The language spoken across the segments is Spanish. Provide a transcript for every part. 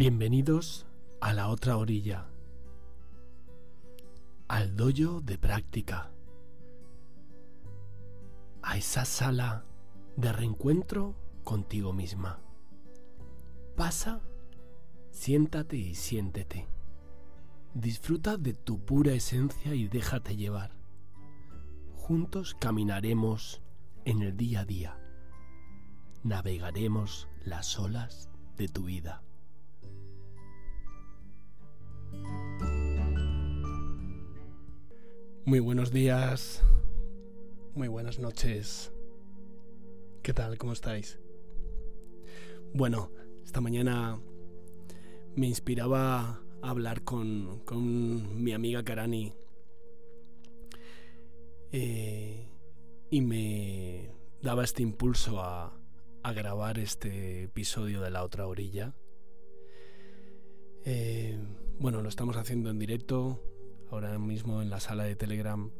Bienvenidos a la otra orilla, al doyo de práctica, a esa sala de reencuentro contigo misma. Pasa, siéntate y siéntete. Disfruta de tu pura esencia y déjate llevar. Juntos caminaremos en el día a día. Navegaremos las olas de tu vida. Muy buenos días, muy buenas noches. ¿Qué tal? ¿Cómo estáis? Bueno, esta mañana me inspiraba a hablar con, mi amiga Karani eh, y me daba este impulso a, a, grabar este episodio de la otra orilla. Eh, bueno, lo estamos haciendo en directo, ahora mismo en la sala de Telegram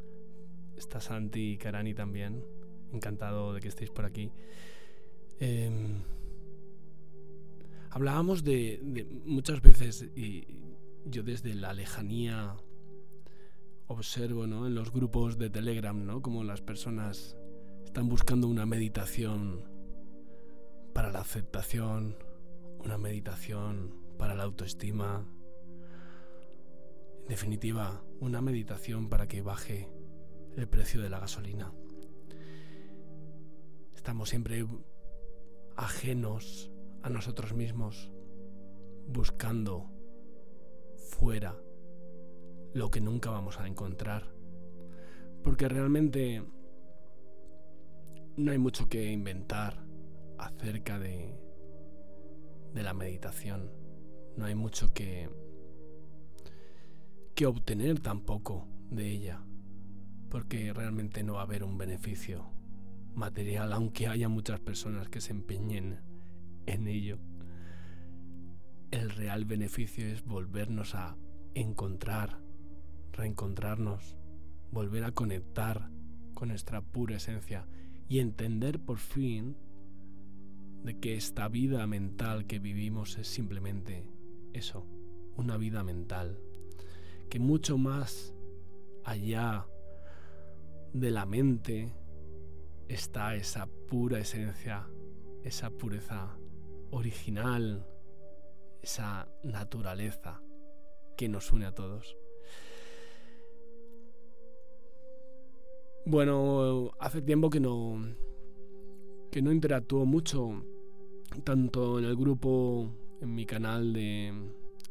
está Santi y Karani también. Encantado de que estéis por aquí. Em, hablábamos de, de, muchas veces, y yo desde la lejanía observo ¿no? en los grupos de Telegram, ¿no? como las personas están buscando una meditación para la aceptación, una meditación para la autoestima, definitiva, una meditación para que baje el precio de la gasolina. Estamos siempre ajenos a nosotros mismos, buscando fuera lo que nunca vamos a encontrar. Porque realmente no hay mucho que inventar acerca de, de la meditación. No hay mucho que obtener tampoco de ella, porque realmente no va a haber un beneficio material, aunque haya muchas personas que se empeñen en ello. El real beneficio es volvernos a encontrar, reencontrarnos, volver a conectar con nuestra pura esencia y entender por fin de que esta vida mental que vivimos es simplemente eso, una vida mental que mucho más allá de la mente está esa pura esencia, esa pureza original, esa naturaleza que nos une a todos. Bueno, hace tiempo que no que no interactúo mucho tanto en el grupo en mi canal de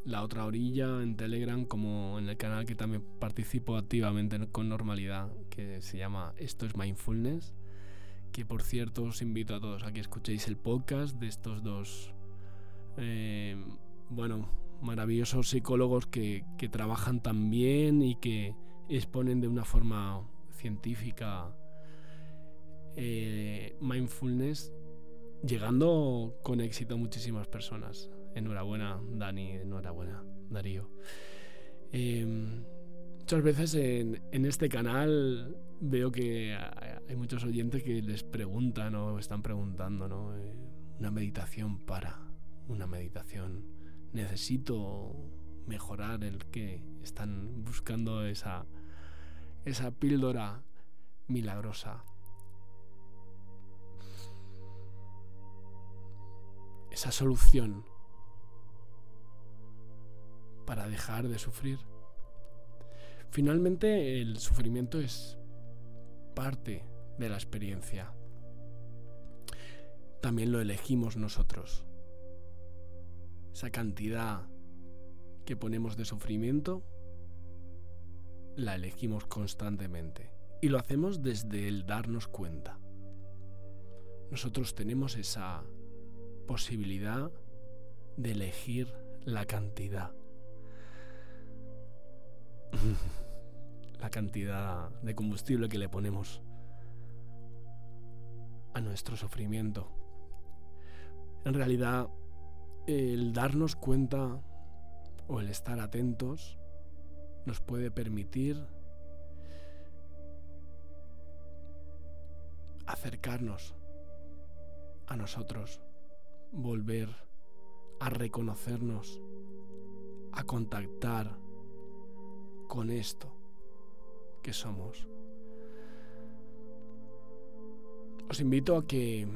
la otra orilla en Telegram como en el canal que también participo activamente con normalidad, que se llama Esto es Mindfulness, que por cierto os invito a todos a que escuchéis el podcast de estos dos, eh, bueno, maravillosos psicólogos que, que trabajan tan bien y que exponen de una forma científica eh, mindfulness, llegando con éxito a muchísimas personas. Enhorabuena, Dani, enhorabuena, Darío. Em, muchas veces en, este canal veo que hay muchos oyentes que les preguntan o están preguntando, ¿no? Eh, una meditación para, una meditación. Necesito mejorar el que están buscando esa, esa píldora milagrosa. Esa solución para dejar de sufrir. Finalmente el sufrimiento es parte de la experiencia. También lo elegimos nosotros. Esa cantidad que ponemos de sufrimiento la elegimos constantemente. Y lo hacemos desde el darnos cuenta. Nosotros tenemos esa posibilidad de elegir la cantidad la cantidad de combustible que le ponemos a nuestro sufrimiento. En realidad, el darnos cuenta o el estar atentos nos puede permitir acercarnos a nosotros, volver a reconocernos, a contactar con esto que somos. Os invito a que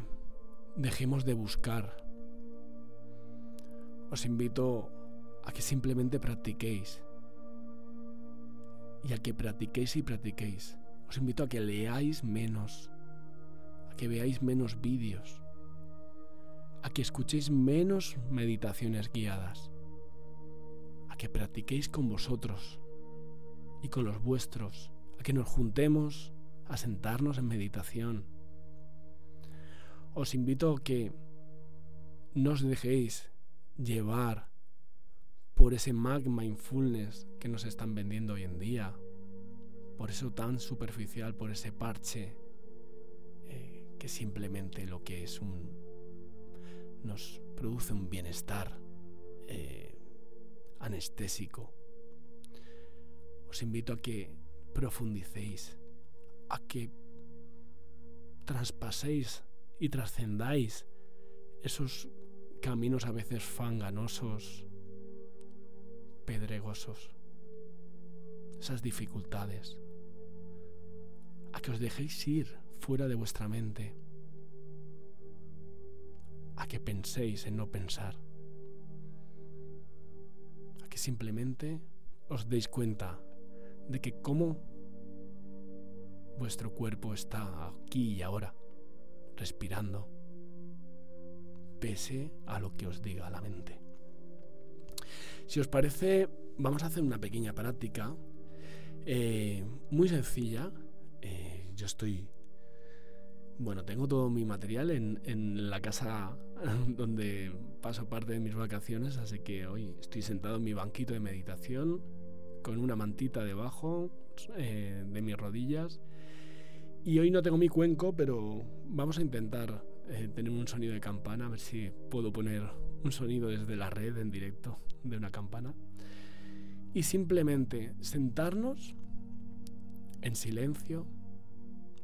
dejemos de buscar. Os invito a que simplemente practiquéis. Y a que practiquéis y practiquéis. Os invito a que leáis menos, a que veáis menos vídeos, a que escuchéis menos meditaciones guiadas, a que practiquéis con vosotros y con los vuestros, a que nos juntemos a sentarnos en meditación. Os invito a que no os dejéis llevar por ese mag mindfulness que nos están vendiendo hoy en día, por eso tan superficial, por ese parche eh, que simplemente lo que es un nos produce un bienestar eh, anestésico. Os invito a que profundicéis, a que traspaséis y trascendáis esos caminos a veces fanganosos, pedregosos, esas dificultades, a que os dejéis ir fuera de vuestra mente, a que penséis en no pensar, a que simplemente os deis cuenta de que como vuestro cuerpo está aquí y ahora, respirando, pese a lo que os diga la mente. Si os parece, vamos a hacer una pequeña práctica eh, muy sencilla. Eh, yo estoy, bueno, tengo todo mi material en, en la casa donde paso parte de mis vacaciones, así que hoy estoy sentado en mi banquito de meditación con una mantita debajo eh, de mis rodillas. Y hoy no tengo mi cuenco, pero vamos a intentar eh, tener un sonido de campana, a ver si puedo poner un sonido desde la red en directo de una campana. Y simplemente sentarnos en silencio.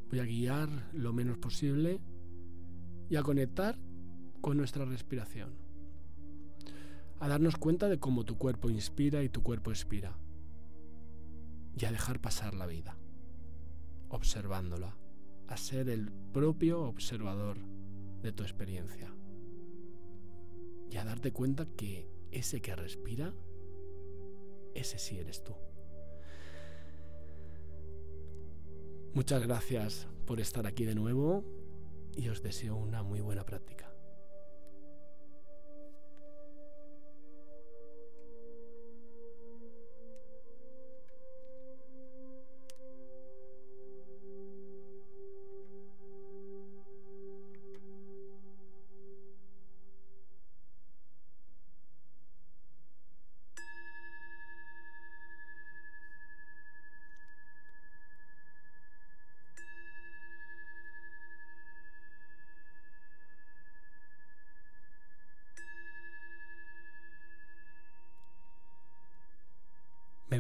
Voy a guiar lo menos posible y a conectar con nuestra respiración. A darnos cuenta de cómo tu cuerpo inspira y tu cuerpo expira y a dejar pasar la vida, observándola, a ser el propio observador de tu experiencia y a darte cuenta que ese que respira, ese sí eres tú. Muchas gracias por estar aquí de nuevo y os deseo una muy buena práctica.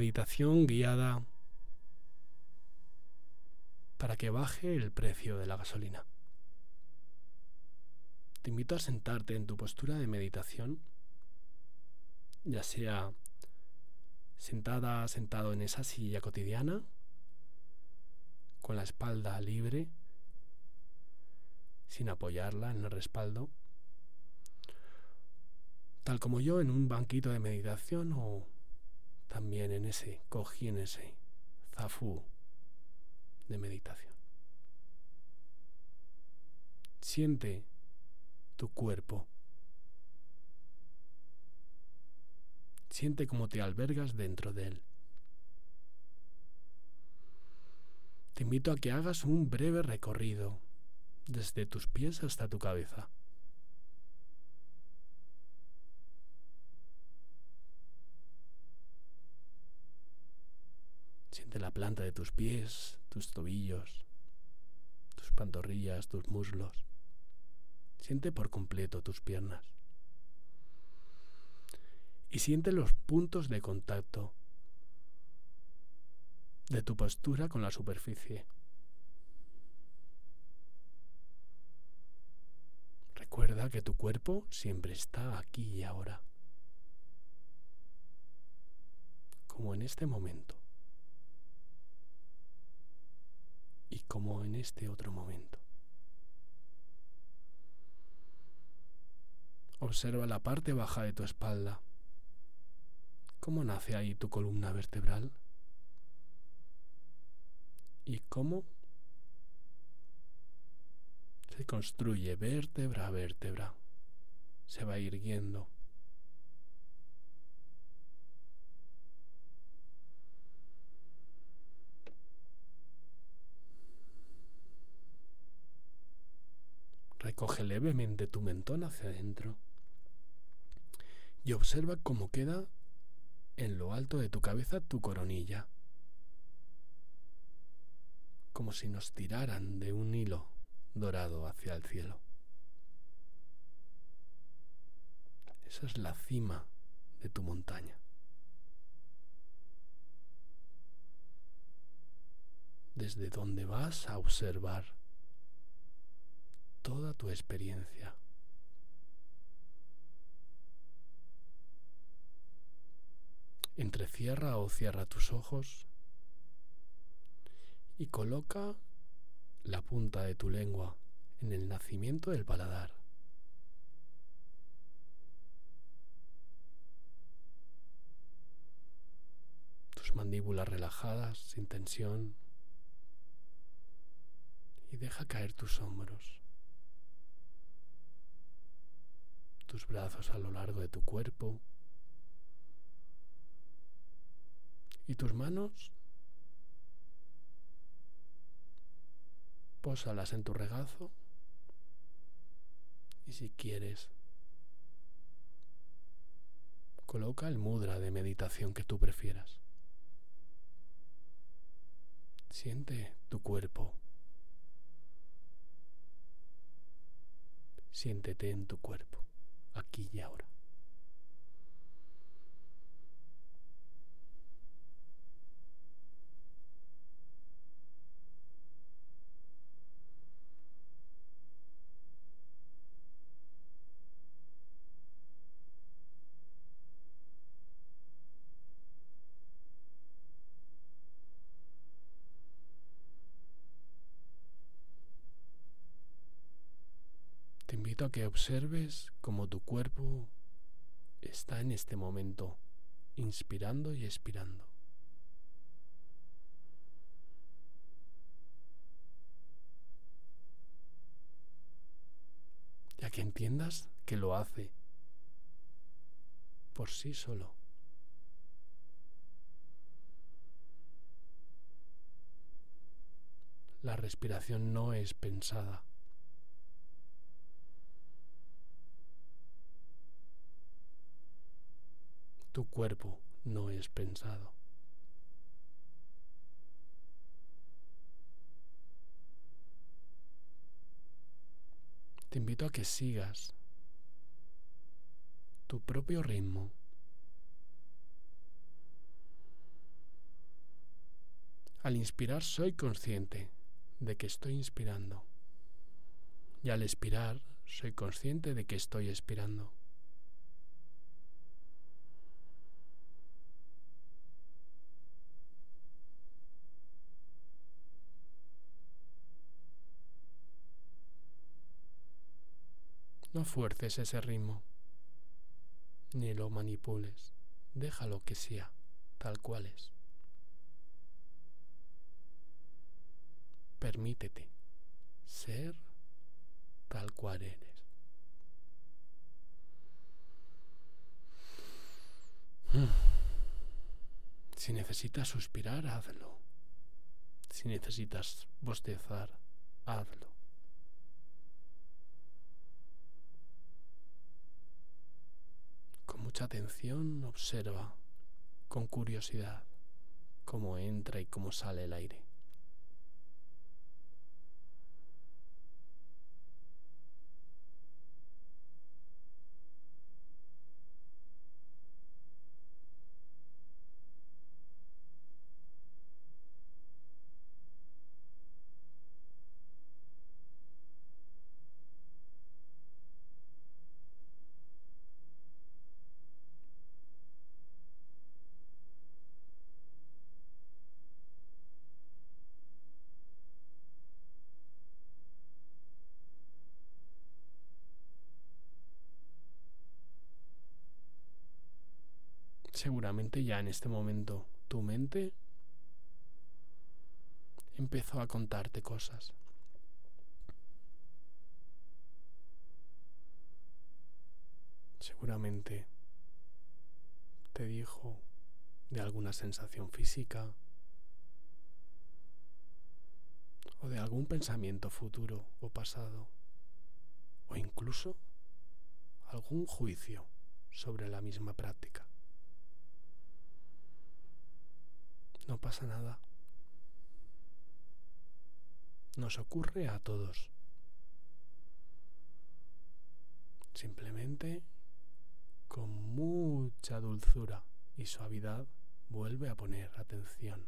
Meditación guiada para que baje el precio de la gasolina. Te invito a sentarte en tu postura de meditación, ya sea sentada, sentado en esa silla cotidiana, con la espalda libre, sin apoyarla en el respaldo, tal como yo en un banquito de meditación o también en ese, cogí en ese zafú de meditación. Siente tu cuerpo. Siente cómo te albergas dentro de él. Te invito a que hagas un breve recorrido desde tus pies hasta tu cabeza. Siente la planta de tus pies, tus tobillos, tus pantorrillas, tus muslos. Siente por completo tus piernas. Y siente los puntos de contacto de tu postura con la superficie. Recuerda que tu cuerpo siempre está aquí y ahora, como en este momento como en este otro momento. Observa la parte baja de tu espalda. ¿Cómo nace ahí tu columna vertebral? ¿Y cómo se construye vértebra a vértebra? Se va irguiendo. Recoge levemente tu mentón hacia adentro y observa cómo queda en lo alto de tu cabeza tu coronilla, como si nos tiraran de un hilo dorado hacia el cielo. Esa es la cima de tu montaña. Desde donde vas a observar toda tu experiencia. Entrecierra o cierra tus ojos y coloca la punta de tu lengua en el nacimiento del paladar. Tus mandíbulas relajadas, sin tensión. Y deja caer tus hombros. Tus brazos a lo largo de tu cuerpo. Y tus manos, pósalas en tu regazo. Y si quieres, coloca el mudra de meditación que tú prefieras. Siente tu cuerpo. Siéntete en tu cuerpo, aquí y ahora. A que observes cómo tu cuerpo está en este momento inspirando y expirando. Ya que entiendas que lo hace por sí solo. La respiración no es pensada. Tu cuerpo no es pensado. Te invito a que sigas tu propio ritmo. Al inspirar soy consciente de que estoy inspirando. Y al expirar soy consciente de que estoy expirando. No fuerces ese ritmo, ni lo manipules, déjalo que sea tal cual es. Permítete ser tal cual eres. Si necesitas suspirar, hazlo. Si necesitas bostezar, hazlo. Mucha atención observa con curiosidad cómo entra y cómo sale el aire. Seguramente ya en este momento tu mente empezó a contarte cosas. Seguramente te dijo de alguna sensación física o de algún pensamiento futuro o pasado o incluso algún juicio sobre la misma práctica. No pasa nada. Nos ocurre a todos. Simplemente con mucha dulzura y suavidad vuelve a poner atención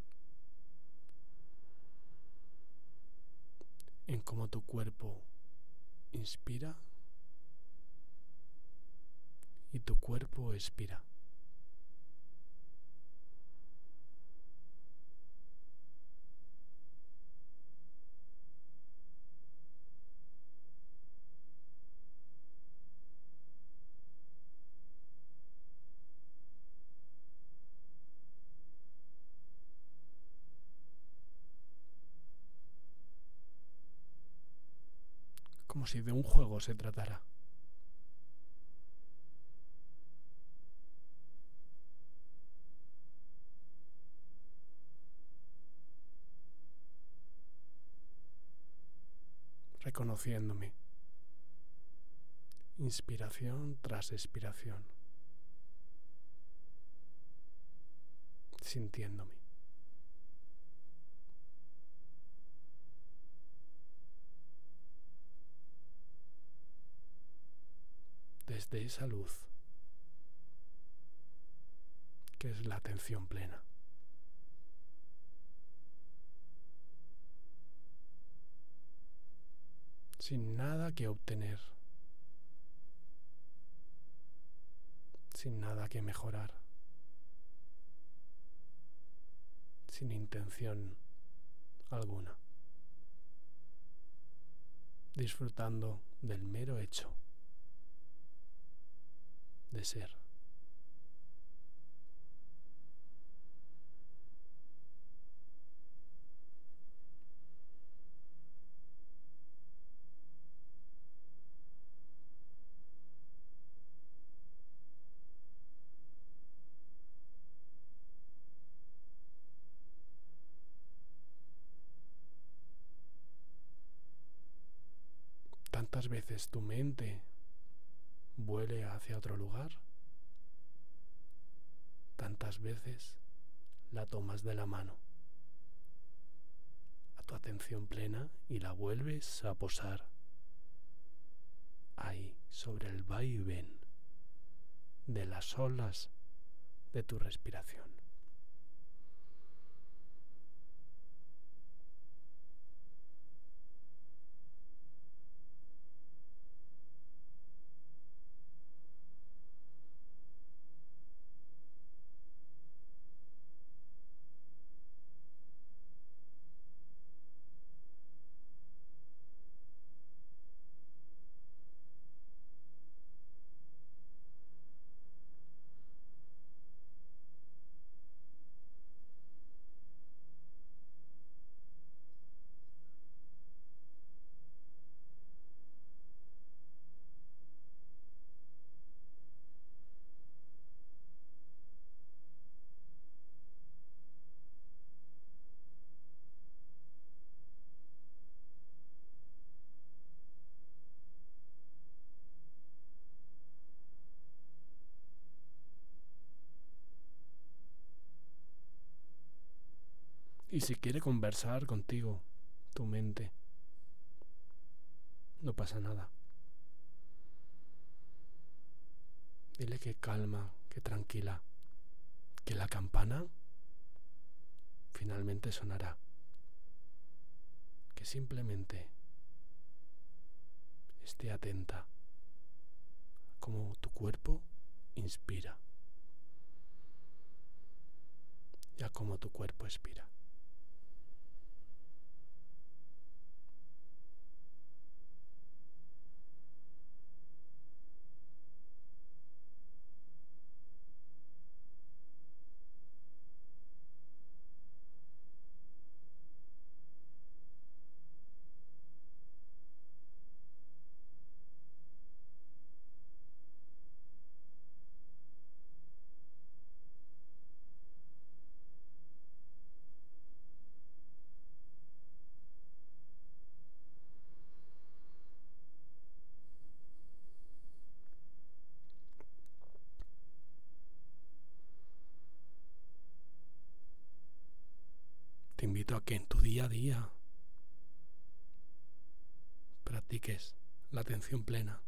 en cómo tu cuerpo inspira y tu cuerpo expira. Como si de un juego se tratara. reconociéndome. Inspiración tras expiración. Sintiéndome. Desde esa luz, que es la atención plena. sin nada que obtener, sin nada que mejorar, sin intención alguna, disfrutando del mero hecho de ser. tantas veces tu mente vuele hacia otro lugar, tantas veces la tomas de la mano a tu atención plena y la vuelves a posar ahí sobre el vaivén de las olas de tu respiración. Y si quiere conversar contigo, tu mente, no pasa nada. Dile que calma, que tranquila, que la campana finalmente sonará. Que simplemente esté atenta como tu cuerpo inspira y a cómo tu cuerpo expira. A que en tu día a día practiques la atención plena,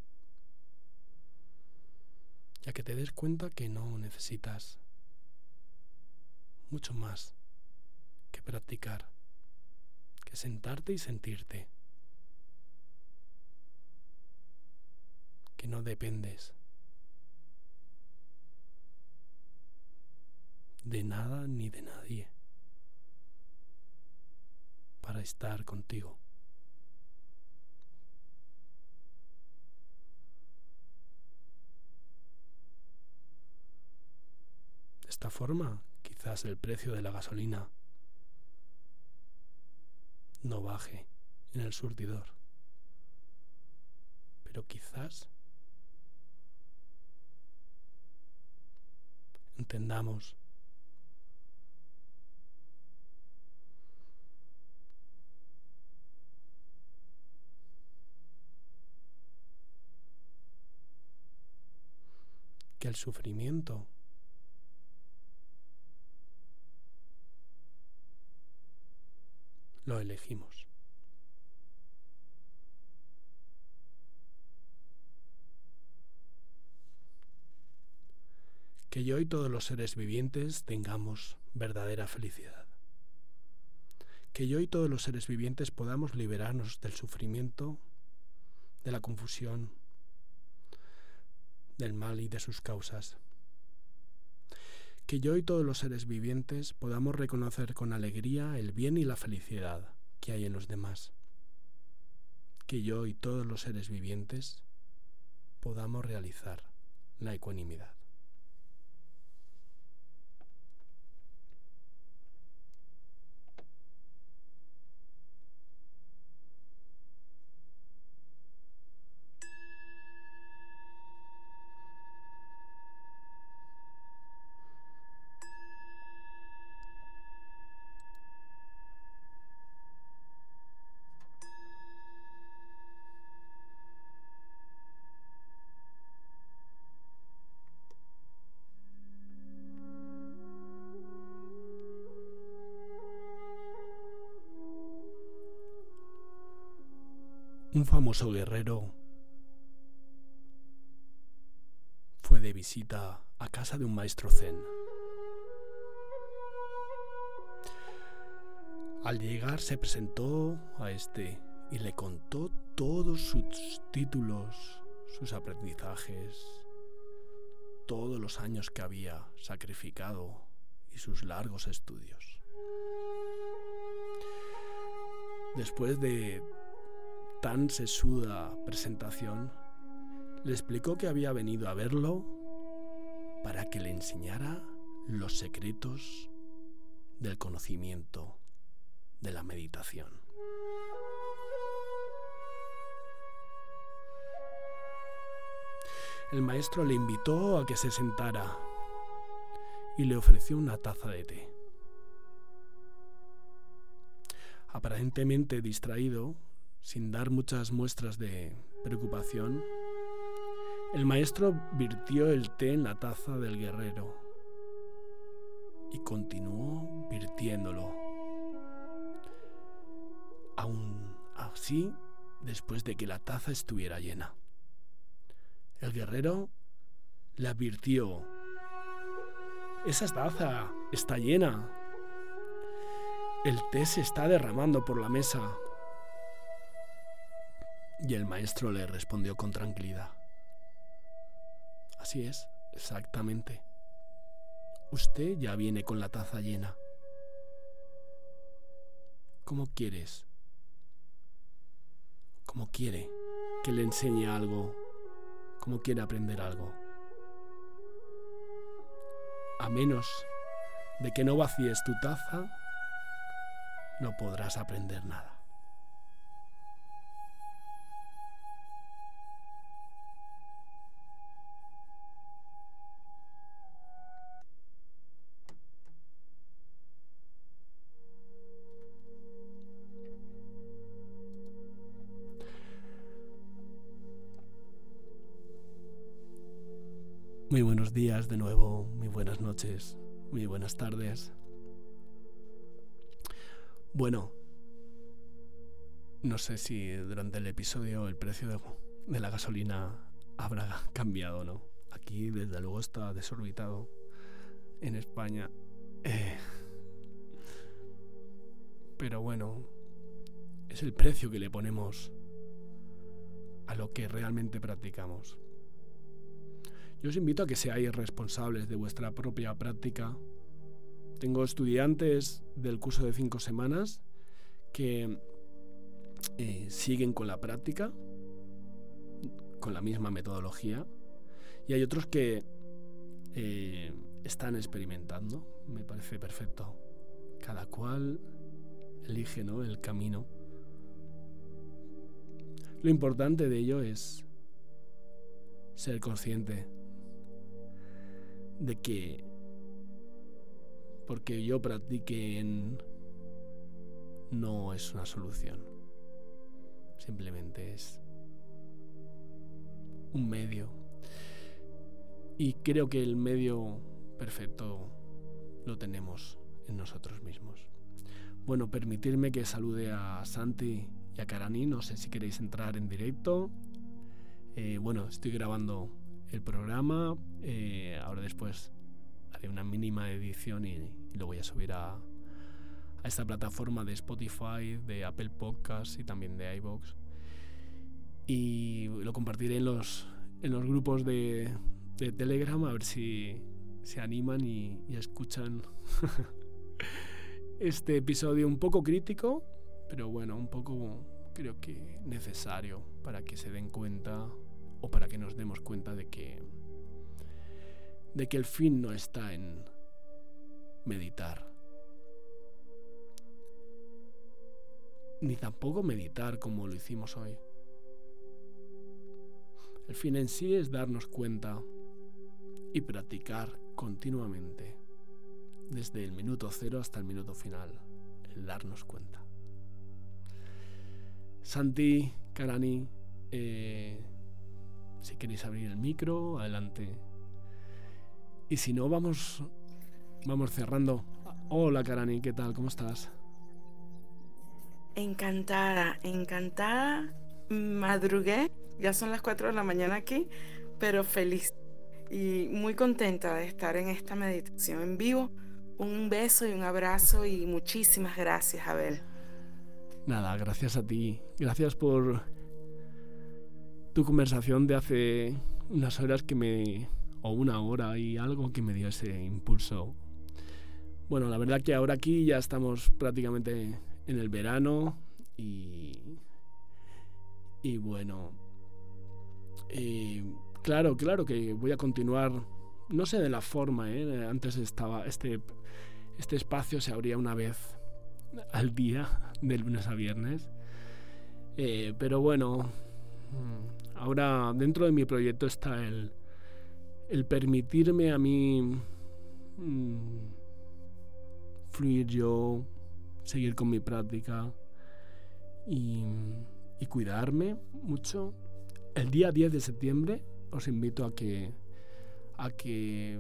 ya que te des cuenta que no necesitas mucho más que practicar, que sentarte y sentirte, que no dependes de nada ni de nadie para estar contigo. De esta forma, quizás el precio de la gasolina no baje en el surtidor, pero quizás entendamos que el sufrimiento lo elegimos. Que yo y todos los seres vivientes tengamos verdadera felicidad. Que yo y todos los seres vivientes podamos liberarnos del sufrimiento, de la confusión, del mal y de sus causas. Que yo y todos los seres vivientes podamos reconocer con alegría el bien y la felicidad que hay en los demás. Que yo y todos los seres vivientes podamos realizar la ecuanimidad. Un famoso guerrero fue de visita a casa de un maestro zen. Al llegar se presentó a este y le contó todos sus títulos, sus aprendizajes, todos los años que había sacrificado y sus largos estudios. Después de tan sesuda presentación, le explicó que había venido a verlo para que le enseñara los secretos del conocimiento de la meditación. El maestro le invitó a que se sentara y le ofreció una taza de té. Aparentemente distraído, sin dar muchas muestras de preocupación, el maestro virtió el té en la taza del guerrero y continuó virtiéndolo. Aún así, después de que la taza estuviera llena. El guerrero le advirtió, esa taza está llena. El té se está derramando por la mesa. Y el maestro le respondió con tranquilidad. Así es, exactamente. Usted ya viene con la taza llena. ¿Cómo quieres? ¿Cómo quiere que le enseñe algo? ¿Cómo quiere aprender algo? A menos de que no vacíes tu taza, no podrás aprender nada. Muy buenos días de nuevo, muy buenas noches, muy buenas tardes. Bueno, no sé si durante el episodio el precio de, la gasolina habrá cambiado o no. Aquí desde luego está desorbitado en España. Eh, pero bueno, es el precio que le ponemos a lo que realmente practicamos. Yo os invito a que seáis responsables de vuestra propia práctica. Tengo estudiantes del curso de cinco semanas que eh, siguen con la práctica, con la misma metodología, y hay otros que eh, están experimentando. Me parece perfecto. Cada cual elige el camino. Lo importante de ello es ser consciente de que porque yo practique en no es una solución. Simplemente es un medio. Y creo que el medio perfecto lo tenemos en nosotros mismos. Bueno, permitirme que salude a Santi y a Karani. No sé si queréis entrar en directo. Eh, bueno, estoy grabando el programa. Eh, ahora después haré una mínima edición y, lo voy a subir a, esta plataforma de Spotify, de Apple Podcasts y también de iBox. Y lo compartiré en los, en los grupos de, de Telegram a ver si se animan y, y escuchan este episodio un poco crítico, pero bueno, un poco creo que necesario para que se den cuenta o para que nos demos cuenta de que de que el fin no está en meditar ni tampoco meditar como lo hicimos hoy. El fin en sí es darnos cuenta y practicar continuamente, desde el minuto cero hasta el minuto final, el darnos cuenta. Santi, Karani, eh, si queréis abrir el micro, adelante. Y si no, vamos, vamos cerrando. Hola Karani, ¿qué tal? ¿Cómo estás? Encantada, encantada. Madrugué, ya son las 4 de la mañana aquí, pero feliz y muy contenta de estar en esta meditación en vivo. Un beso y un abrazo y muchísimas gracias, Abel. Nada, gracias a ti. Gracias por tu conversación de hace unas horas que me... o una hora y algo que me dio ese impulso. Bueno, la verdad que ahora aquí ya estamos prácticamente en el verano y... Y bueno... Eh, claro, claro que voy a continuar, no sé de la forma, ¿eh? antes estaba, este, este espacio se abría una vez al día, de lunes a viernes. Eh, pero bueno, ahora dentro de mi proyecto está el, permitirme a mí mm, fluir yo, seguir con mi práctica y, y, cuidarme mucho. El día 10 de septiembre os invito a que, a que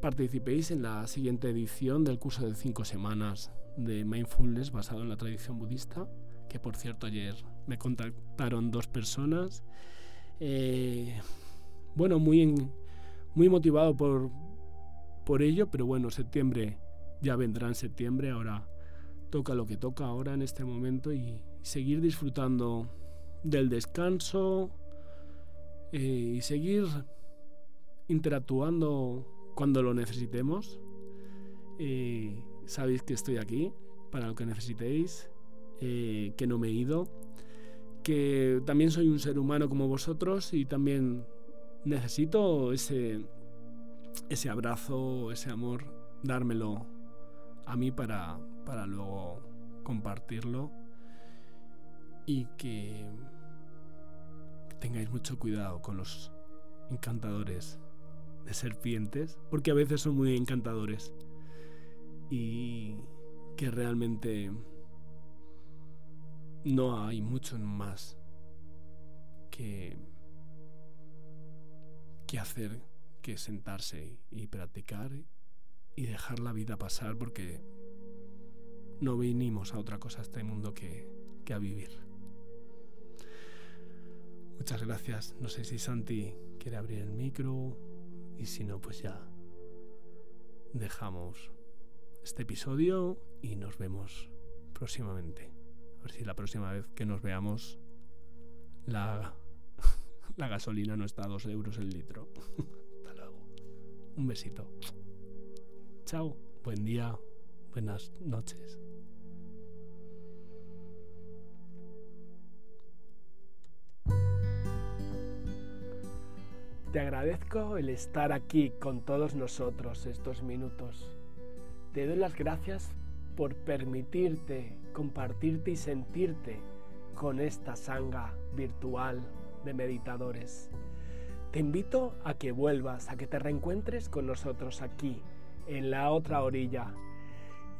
participéis en la siguiente edición del curso de cinco semanas de mindfulness basado en la tradición budista, que por cierto ayer me contactaron dos personas. Eh, bueno, muy, muy motivado por, por ello, pero bueno, septiembre ya vendrá en septiembre, ahora toca lo que toca ahora en este momento y seguir disfrutando del descanso eh, y seguir interactuando cuando lo necesitemos. Eh, sabéis que estoy aquí para lo que necesitéis, que no me he ido, que también soy un ser humano como vosotros y también necesito ese, ese abrazo, ese amor, dármelo a mí para, para luego compartirlo y que tengáis mucho cuidado con los encantadores de serpientes, porque a veces son muy encantadores y que realmente no hay mucho más que, que hacer que sentarse y practicar y dejar la vida pasar porque no vinimos a otra cosa a este mundo que, que a vivir. Muchas gracias. No sé si Santi quiere abrir el micro y si no, pues ya dejamos este episodio y nos vemos próximamente. A ver si la próxima vez que nos veamos la, la gasolina no está a dos euros el litro. Hasta luego. Un besito. Chao. Buen día. Buenas noches. Te agradezco el estar aquí con todos nosotros estos minutos. Te doy las gracias por permitirte compartirte y sentirte con esta sanga virtual de meditadores. Te invito a que vuelvas, a que te reencuentres con nosotros aquí, en la otra orilla.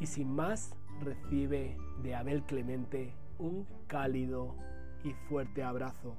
Y sin más, recibe de Abel Clemente un cálido y fuerte abrazo.